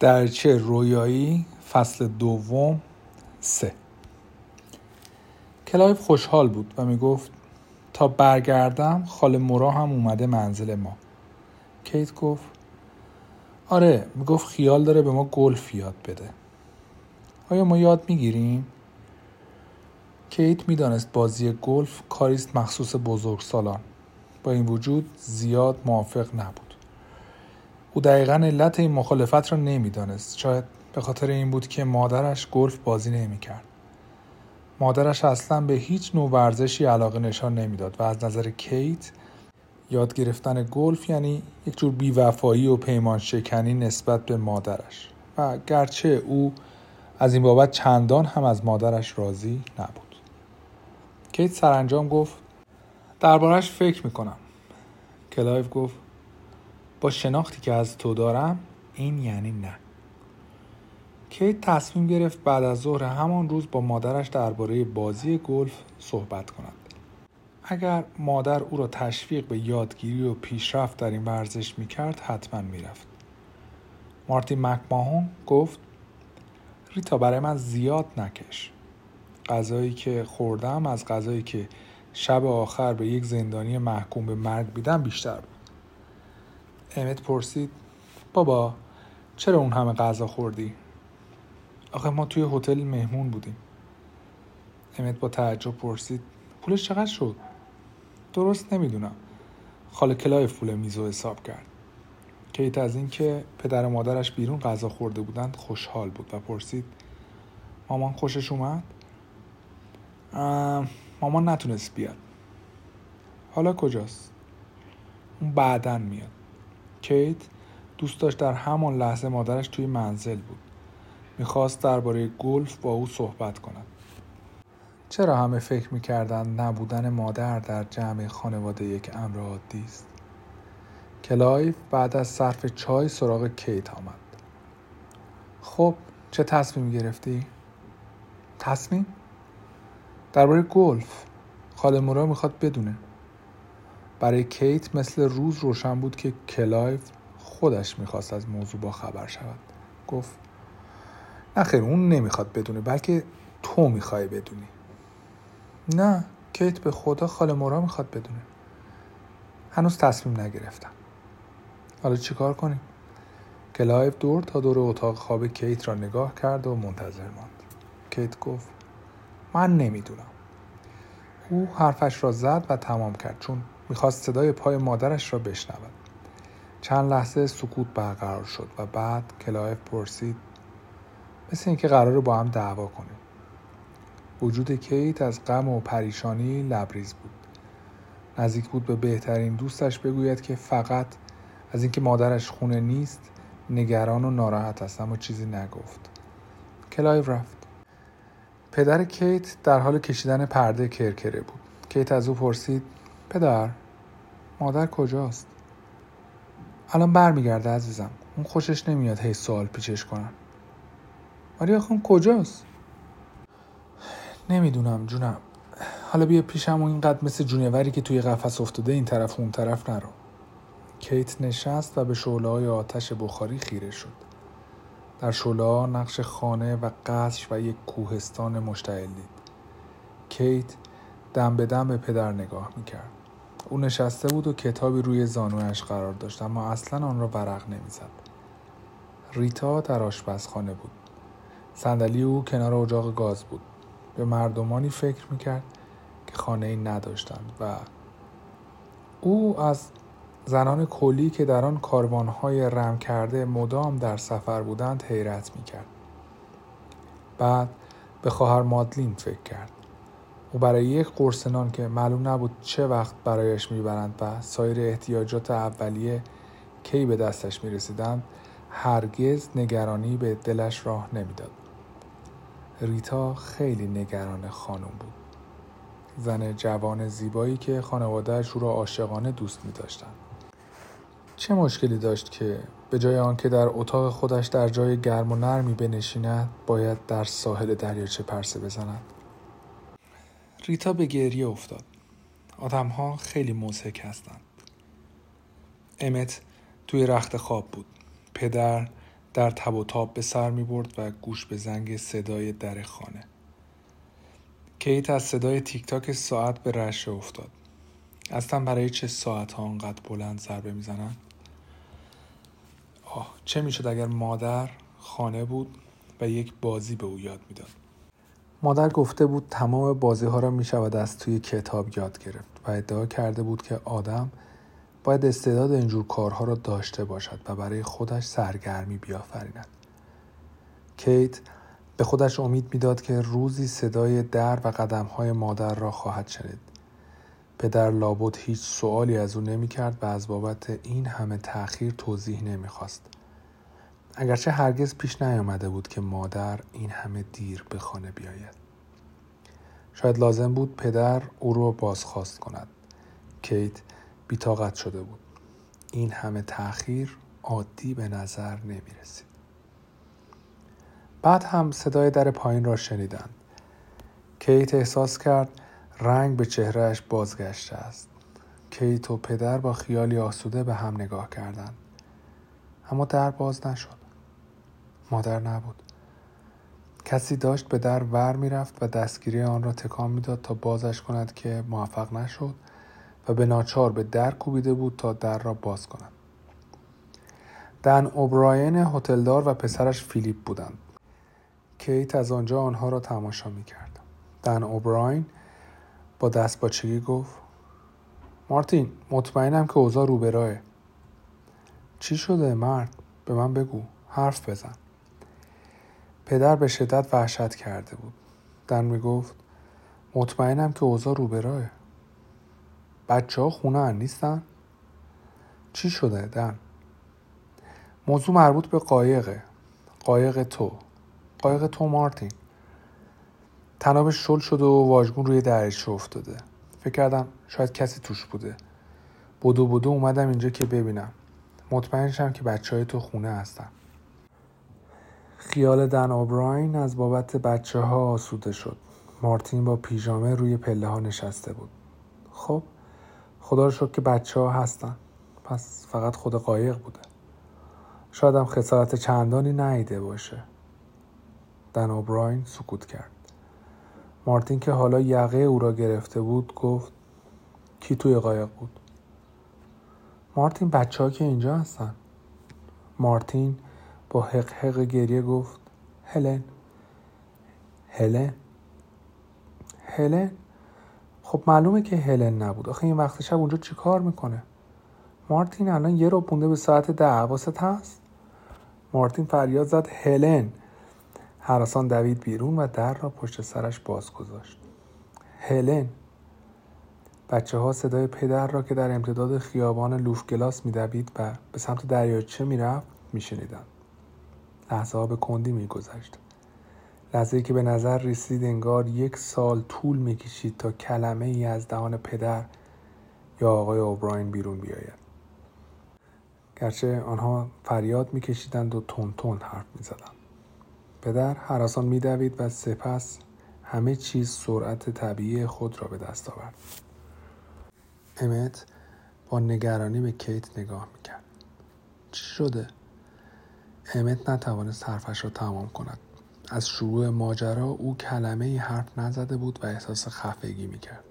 دریاچه رویایی؟ فصل دوم سه. کلایف خوشحال بود و می‌گفت تا برگردم خاله مورا هم اومده منزل ما. کیت گفت آره می‌گفت خیال داره به ما گلف یاد بده. آیا ما یاد می‌گیریم؟ کیت می‌دانست بازی گلف کاریست مخصوص بزرگ سالان با این وجود زیاد موافق نبود. او دقیقا علت این مخالفت را نمی‌دانست. شاید به خاطر این بود که مادرش گلف بازی نمی‌کرد. مادرش اصلا به هیچ نوع ورزشی علاقه نشان نمی‌داد و از نظر کیت یاد گرفتن گلف یعنی یک جور بیوفایی و پیمان شکنی نسبت به مادرش. و گرچه او از این بابت چندان هم از مادرش راضی نبود. کیت سرانجام گفت دربارش فکر می‌کنم. کلایف گفت با شناختی که از تو دارم این یعنی نه. کیت تصمیم گرفت بعد از ظهر همان روز با مادرش درباره بازی گلف صحبت کند؟ اگر مادر او را تشویق به یادگیری و پیشرفت در این ورزش می‌کرد حتما می‌رفت. مارتین مکماهون گفت ریتا برای من زیاد نکش. غذایی که خوردم از غذایی که شب آخر به یک زندانی محکوم به مرگ بیدم بیشتر بود. امت پرسید بابا چرا اون همه غذا خوردی؟ آخه ما توی هتل مهمون بودیم امت با تعجب پرسید پولش چقدر شد؟ درست نمی‌دونم خاله کلای پول میزو حساب کرد کیت از اینکه پدر و مادرش بیرون غذا خورده بودند خوشحال بود و پرسید مامان خوشش اومد؟ مامان نتونست بیاد حالا کجاست؟ اون بعدا میاد کیت دوست داشت در همان لحظه مادرش توی منزل بود. می‌خواست درباره گلف با او صحبت کند. چرا همه فکر می‌کردند نبودن مادر در جمع خانواده یک امر عادی است کلایف بعد از صرف چای سراغ کیت آمد. خب چه تصمیم گرفتی؟ تصمیم؟ درباره گلف. خاله مورا می‌خواد بدونه. برای کیت مثل روز روشن بود که کلایف خودش می‌خواست از موضوع با خبر شود. گفت نخیر اون نمی‌خواد بدونه بلکه تو می‌خوای بدونی. نه کیت به خدا خاله مورا می‌خواد بدونه. هنوز تصمیم نگرفتم. حالا چیکار کنیم؟ کلایف دور تا دور اتاق خواب کیت را نگاه کرد و منتظر ماند. کیت گفت من نمی‌دونم. او حرفش را زد و تمام کرد چون می‌خواست صدای پای مادرش را بشنود. چند لحظه سکوت برقرار شد و بعد کلایف پرسید مثل اینکه قراره با هم دعوا کنیم. وجود کیت از غم و پریشانی لبریز بود. نزدیک بود به بهترین دوستش بگوید که فقط از اینکه مادرش خونه نیست نگران و ناراحت است اما چیزی نگفت. کلایو رفت. پدر کیت در حال کشیدن پرده کرکره بود. کیت از او پرسید پدر مادر کجاست؟ الان برمیگرده عزیزم. اون خوشش نمیاد هی سوال پیچش کنن. ولی آخه کجاست؟ نمی‌دونم جونم. حالا بیا پیشم و اینقدر مثل جونوری که توی قفس افتاده این طرف و اون طرف نرو. کیت نشست و به شعله های آتش بخاری خیره شد. در شعله نقش خانه و قصر و یک کوهستان مشتعل دید. کیت دم به دم به پدر نگاه می‌کرد. او نشسته بود و کتابی روی زانویش قرار داشت اما اصلا آن را ورق نمی‌زد. ریتا در آشپزخانه بود. صندلی او کنار اجاق گاز بود. به مردمانی فکر می‌کرد که خانه ای نداشتند و او از زنان کلی که در آن کاروانهای رم کرده مدام در سفر بودند حیرت می‌کرد. بعد به خواهر مادلین فکر کرد. او برای یک قرص نان که معلوم نبود چه وقت برایش می‌برند و سایر احتیاجات اولیه کی به دستش می‌رسیدند هرگز نگرانی به دلش راه نمی‌داد. ریتا خیلی نگران خانم بود. زن جوان زیبایی که خانوادهش او را عاشقانه دوست می داشتن. چه مشکلی داشت که به جای آنکه در اتاق خودش در جای گرم و نرمی بنشیند باید در ساحل دریاچه پرسه بزند؟ ریتا به گریه افتاد. آدمها خیلی موزهک هستند. امت توی رخت خواب بود. پدر در تب و تاب به سر می برد و گوش به زنگ صدای در خانه. کیت از صدای تیک تاک ساعت به رشه افتاد. اصلا برای چه ساعت ها انقدر بلند ضربه می‌زنن آه چه می‌شد اگر مادر خانه بود و یک بازی به او یاد می‌داد؟ مادر گفته بود تمام بازی ها را می شود از توی کتاب یاد گرفت و ادعا کرده بود که آدم باید استعداد اینجور کارها را داشته باشد و برای خودش سرگرمی بیافریند. کیت به خودش امید می‌داد که روزی صدای در و قدمهای مادر را خواهد شنید. پدر لابد هیچ سوالی از او نمی‌کرد و از بابت این همه تأخیر توضیح نمی‌خواست. اگرچه هرگز پیش نیامده بود که مادر این همه دیر به خانه بیاید. شاید لازم بود پدر او را بازخواست کند. کیت بیتاقت شده بود. این همه تأخیر عادی به نظر نمی رسید. بعد هم صدای در پایین را شنیدند. کیت احساس کرد رنگ به چهرهش بازگشته است. کیت و پدر با خیالی آسوده به هم نگاه کردند. اما در باز نشد. مادر نبود. کسی داشت به در ور می‌رفت و دستگیری آن را تکان می‌داد تا بازش کند که موفق نشد و به ناچار به در کوبیده بود تا در را باز کند. دن اوبراین هتلدار و پسرش فیلیپ بودند. کیت از آنجا آنها را تماشا می کرد. دن اوبراین با دست باچگی گفت مارتین مطمئنم که اوضاع رو چی شده مرد به من بگو حرف بزن پدر به شدت وحشت کرده بود. دن می گفت مطمئنم که اوضاع رو بچه ها خونه نیستن؟ چی شده دن؟ موضوع مربوط به قایقه. قایق تو. قایق تو مارتین. تنابش شل شده و واژگون روی درش افتاده. فکر کردم شاید کسی توش بوده. بدو بدو اومدم اینجا که ببینم. مطمئنشم که بچه های تو خونه هستن. خیال دن آبراین از بابت بچه ها آسوده شد. مارتین با پیژامه روی پله ها نشسته بود. خب خدا رو شد که بچه ها هستن. پس فقط خود قایق بوده. شاید هم خسارت چندانی نیده باشه. دن اوبراین سکوت کرد. مارتین که حالا یقه او را گرفته بود گفت کی توی قایق بود؟ مارتین بچه ها که اینجا هستن. مارتین با حق حق گریه گفت هلن. هلن؟ هلن؟ خب معلومه که هلن نبود. آخه این وقت شب اونجا چی کار می‌کنه؟ مارتین الان یه رو بونده به ساعت ده. حواست هست؟ مارتین فریاد زد هلن. حراسان دوید بیرون و در را پشت سرش باز گذاشت. هلن. بچه ها صدای پدر را که در امتداد خیابان لوفگلاس میدوید و به سمت دریاچه می‌رفت میشنیدند. لحظه ها به کندی میگذشت. لحظه که به نظر رسید انگار یک سال طول می‌کشید تا کلمه ای از دهان پدر یا آقای اوبراین بیرون بیاید. گرچه آنها فریاد میکشیدند و تون تون حرف می‌زدند. پدر حراسان میدوید و سپس همه چیز سرعت طبیعی خود را به دست آورد. امت با نگرانی به کیت نگاه می‌کرد. چی شده؟ امت نتوانست حرفش را تمام کند. از شروع ماجرا او کلمه ای حرف نزده بود و احساس خفگی می‌کرد.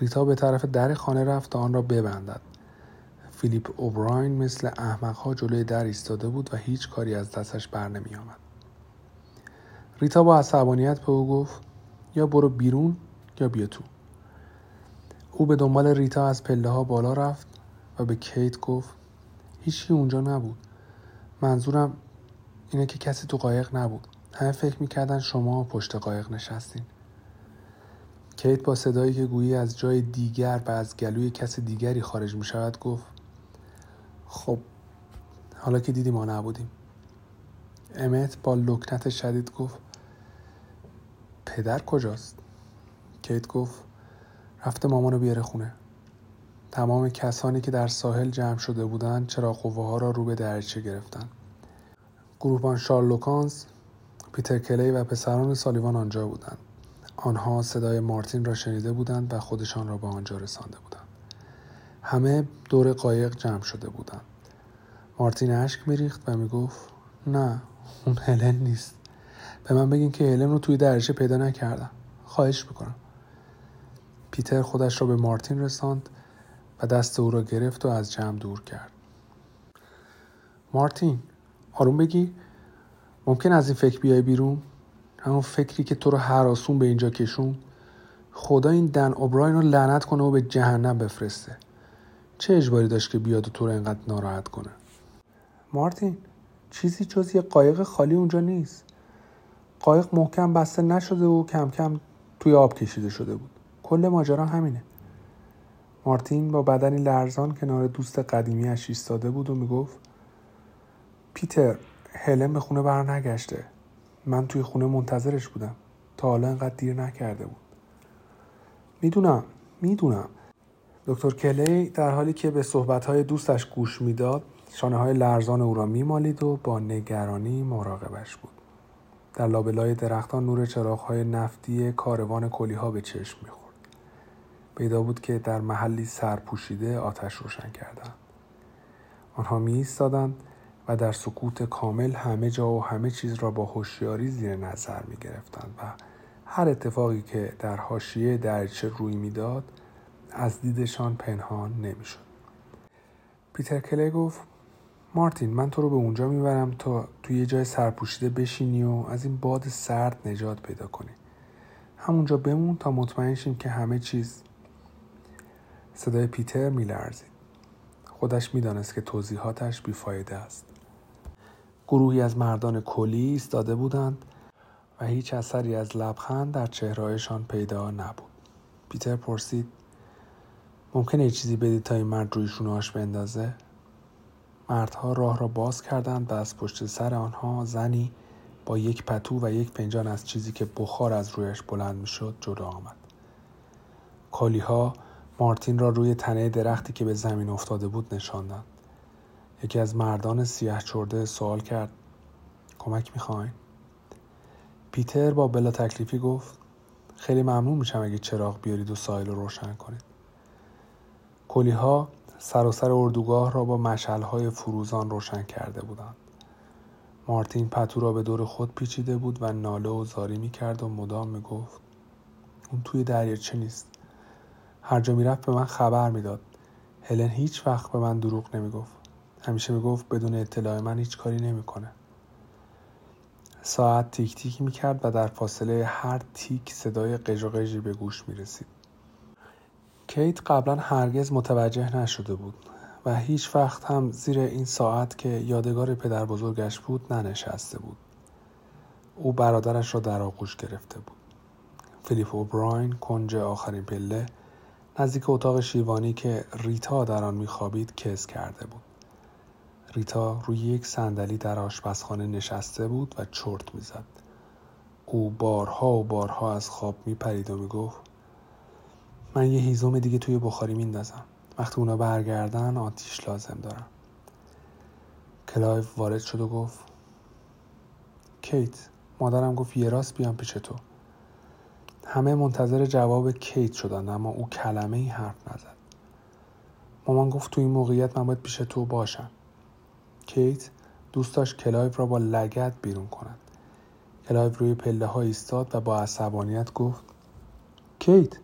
ریتا به طرف در خانه رفت تا آن را ببندد. فیلیپ اوبراین مثل احمقها جلوی در ایستاده بود و هیچ کاری از دستش بر نمی آمد. ریتا با عصبانیت به او گفت یا برو بیرون یا بیا تو. او به دنبال ریتا از پله ها بالا رفت و به کیت گفت هیچی اونجا نبود. منظورم اینه که کسی تو قایق نبود. همه فکر می‌کردن شما پشت قایق نشستین. کیت با صدایی که گویی از جای دیگر و از گلوی کس دیگری خارج می شود گفت خب حالا که دیدی ما نبودیم. امت با لکنت شدید گفت پدر کجاست؟ کیت گفت رفته مامانو بیاره خونه. تمام کسانی که در ساحل جمع شده بودند چرا قوه ها را رو به درچه گرفتند. گروهبان شارلوکانز پیتر کلی و پسران سالیوان آنجا بودند. آنها صدای مارتین را شنیده بودند و خودشان را به آنجا رسانده بودند. همه دور قایق جمع شده بودند. مارتین اشک میریخت و می‌گفت نه اون هلن نیست. به من بگین که هلن رو توی درشه پیدا نکردم. خواهش می‌کنم. پیتر خودش را به مارتین رساند و دست او را گرفت و از جمع دور کرد. مارتین آروم بگی. ممکن از این فکر بیای بیرون؟ همون فکری که تو رو حراسون به اینجا کشون خدا این دن اوبراین رو لعنت کنه و به جهنم بفرسته. چه اجباری داشت که بیاد و تو رو اینقدر ناراحت کنه؟ مارتین چیزی جز یه قایق خالی اونجا نیست. قایق محکم بسته نشده و کم کم توی آب کشیده شده بود. کل ماجرا همینه. مارتین با بدنی لرزان کنار دوست قدیمیش ایستاده بود و می‌گفت پیتر هلن به خونه بر نگشته من توی خونه منتظرش بودم. تا حالا اینقدر دیر نکرده بود. می‌دونم می‌دونم. دکتر کلی در حالی که به صحبتهای دوستش گوش می‌داد شانه های لرزان او را میمالید و با نگرانی مراقبش بود. در لابلای درختان نور چراغهای نفتی کاروان کلیها به چشم می‌خورد. پیدا بود که در محلی سرپوشیده آتش روشن کردند آنها می ایستادند و در سکوت کامل همه جا و همه چیز را با هوشیاری زیر نظر می گرفتند و هر اتفاقی که در حاشیه درچه روی می‌داد از دیدشان پنهان نمی‌شد. پیتر کلی گفت مارتین من تو رو به اونجا می‌برم تا توی یه جای سرپوشیده بشینی و از این باد سرد نجات پیدا کنی همونجا بمون تا مطمئن شیم که همه چیز صدای پیتر میلرزید. خودش می‌دانست که توضیحاتش بیفایده است. گروهی از مردان کلی ایستاده بودند و هیچ اثری از لبخند در چهرهایشان پیدا نبود. پیتر پرسید ممکنه یه چیزی بدید تا این مرد رویشون آش بندازه؟ مردها راه را باز کردند و از پشت سر آنها زنی با یک پتو و یک پنجان از چیزی که بخار از رویش بلند می‌شد جلو آمد. کالیها مارتین را روی تنه درختی که به زمین افتاده بود نشاندند یکی از مردان سیاه چرده سوال کرد کمک می‌خواین؟ پیتر با بلا تکلیفی گفت خیلی ممنون میشم اگه چراغ بیارید و سایل رو روشن کنید. کلیها سراسر اردوگاه را با مشعلهای فروزان روشن کرده بودند. مارتین پتو را به دور خود پیچیده بود و ناله و زاری می‌کرد و مدام می‌گفت اون توی دریاچه نیست؟ هر جا می‌رفت به من خبر می‌داد هلن هیچ وقت به من دروغ نمی‌گفت همیشه می‌گفت بدون اطلاع من هیچ کاری نمی‌کنه ساعت تیک تیک می‌کرد و در فاصله هر تیک صدای قژ قژی به گوش می‌رسید کیت قبلا هرگز متوجه نشده بود و هیچ وقت هم زیر این ساعت که یادگار پدر بزرگش بود ننشسته بود. او برادرش را در آغوش گرفته بود. فیلیپ اوبراین کنج آخرین پله نزدیک اتاق شیوانی که ریتا در آن میخوابید کس کرده بود. ریتا روی یک صندلی در آشپزخانه نشسته بود و چرت می‌زد. او بارها و بارها از خواب میپرید و می‌گفت من یه هیزم دیگه توی بخاری میندازم وقتی اونا برگردن آتیش لازم دارم کلایف وارد شد و گفت کیت مادرم گفت یه راست بیام پیش تو همه منتظر جواب کیت شدن اما او کلمه ای حرف نزد. مامان گفت تو این موقعیت من باید پیش تو باشم. کیت دوست داشت کلایف را با لگد بیرون کند. کلایف روی پله ها ایستاد و با عصبانیت گفت کیت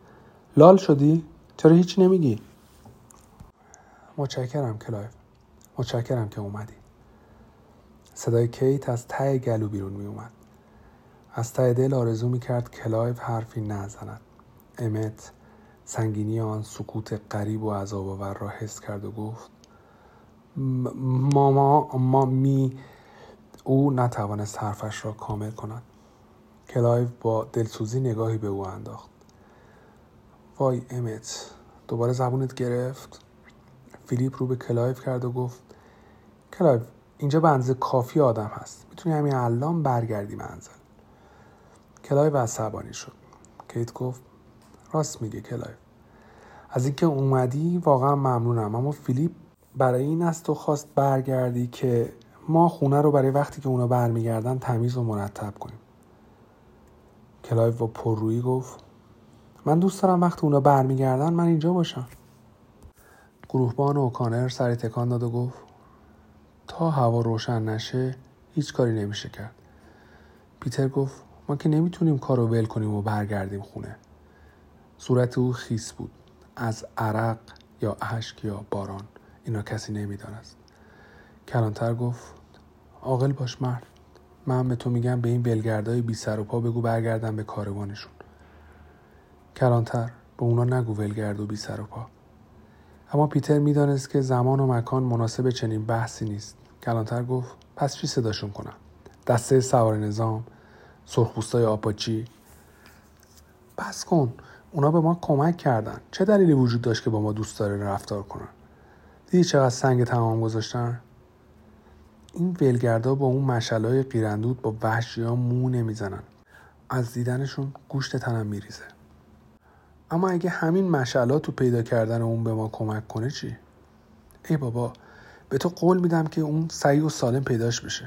لال شدی؟ چرا هیچ نمیگی؟ متشکرم کلایف متشکرم که اومدی. صدای کیت از ته گلو بیرون می اومد از ته دل آرزو می کرد کلایف حرفی نزند. امت سنگینی آن سکوت غریب و عذاب آور را حس کرد و گفت ماما ما می او نتوانست حرفش را کامل کند. کلایف با دلسوزی نگاهی به او انداخت. وای امت دوباره زبونت گرفت؟ فیلیپ رو به کلایف کرد و گفت کلایف اینجا بنزه کافی آدم هست. می‌تونی همین الان برگردی منزل. کلایف عصبانی شد. کیت گفت راست میگه کلایف از اینکه اومدی واقعا ممنونم. اما فیلیپ برای این از تو خواست برگردی که ما خونه رو برای وقتی که اونا برمیگردن تمیز و مرتب کنیم. کلایف با پررویی گفت من دوست دارم وقتی اونا برمیگردن من اینجا باشم. گروهبان اوکانر سری تکان داد و گفت تا هوا روشن نشه هیچ کاری نمیشه کرد. پیتر گفت ما که نمی‌تونیم کار رو ول کنیم و برگردیم خونه. صورت او خیس بود. از عرق یا اشک یا باران. اینا کسی نمی‌دانست. کلانتر گفت عاقل باش مرد. من به تو میگم به این بلگردای بی سر و پا بگو برگردن به کاروانشون. کلانتر به اونا نگو ولگرد و بی سر و پا. اما پیتر می‌دانست که زمان و مکان مناسب چنین بحثی نیست. کلانتر گفت پس چی صداشون کنم؟ دسته سوار نظام سرخپوستای آپاچی. بس کن اونا به ما کمک کردن. چه دلیلی وجود داشت که با ما دوست داره رفتار کنن؟ دیدی چقدر سنگ تمام گذاشتن؟ این ولگردا با اون مشلای قیرندود با وحشی ها مو نمی‌زنن. از دیدنشون گوشت تنم میریزه. اما اگه همین مشعلات تو پیدا کردن اون به ما کمک کنه چی؟ ای بابا به تو قول میدم که اون سعی و سالم پیداش بشه.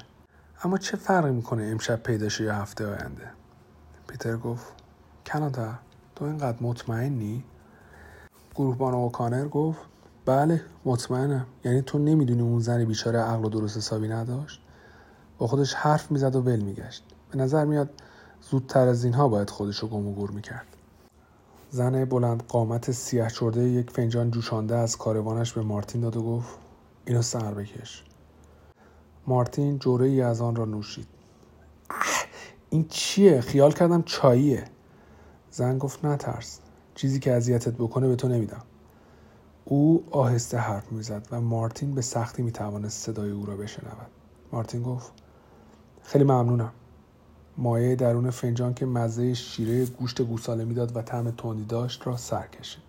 اما چه فرقی می‌کنه امشب پیداشه یا هفته آینده؟ پیتر گفت کانادا تو اینقدر مطمئنی؟ گروهبان اوکانر گفت بله مطمئنم. یعنی تو nemiدونی اون زن بیچاره عقل و درست حسابی نداشت؟ با خودش حرف می‌زد و ول میگشت. به نظر میاد زودتر از اینها باید خودش رو گم و گور می‌کرد. زن بلند قامت سیاه چرده یک فنجان جوشانده از کاروانش به مارتین داد و گفت اینو سر بکش. مارتین جوره ای از آن را نوشید. این چیه؟ خیال کردم چاییه. زن گفت نترس. چیزی که اذیتت بکنه به تو نمیدم. او آهسته حرف می‌زد و مارتین به سختی می‌توانست صدای او را بشنود. مارتین گفت خیلی ممنونم. مایه درون فنجان که مزه شیره گوشت گوساله می‌داد و طعم تندی داشت را سر کشید.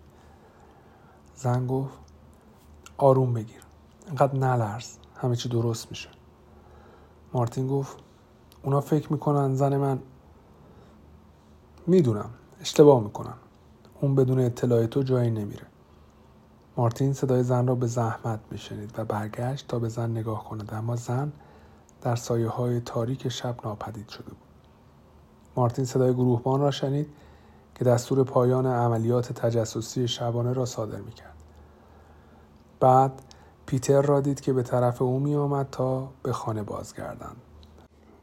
زن گفت آروم بگیر. اینقدر نلرز. همه چی درست میشه. مارتین گفت اونا فکر می‌کنن زن من. می‌دونم اشتباه می‌کنن اون بدون اطلاع تو جایی نمیره. مارتین صدای زن را به زحمت میشنید و برگشت تا به زن نگاه کند. اما زن در سایه های تاریک شب ناپدید شده بود. مارتین صدای گروهبان را شنید که دستور پایان عملیات تجسسی شبانه را صادر می‌کرد. بعد پیتر را دید که به طرف او می آمد تا به خانه بازگردند.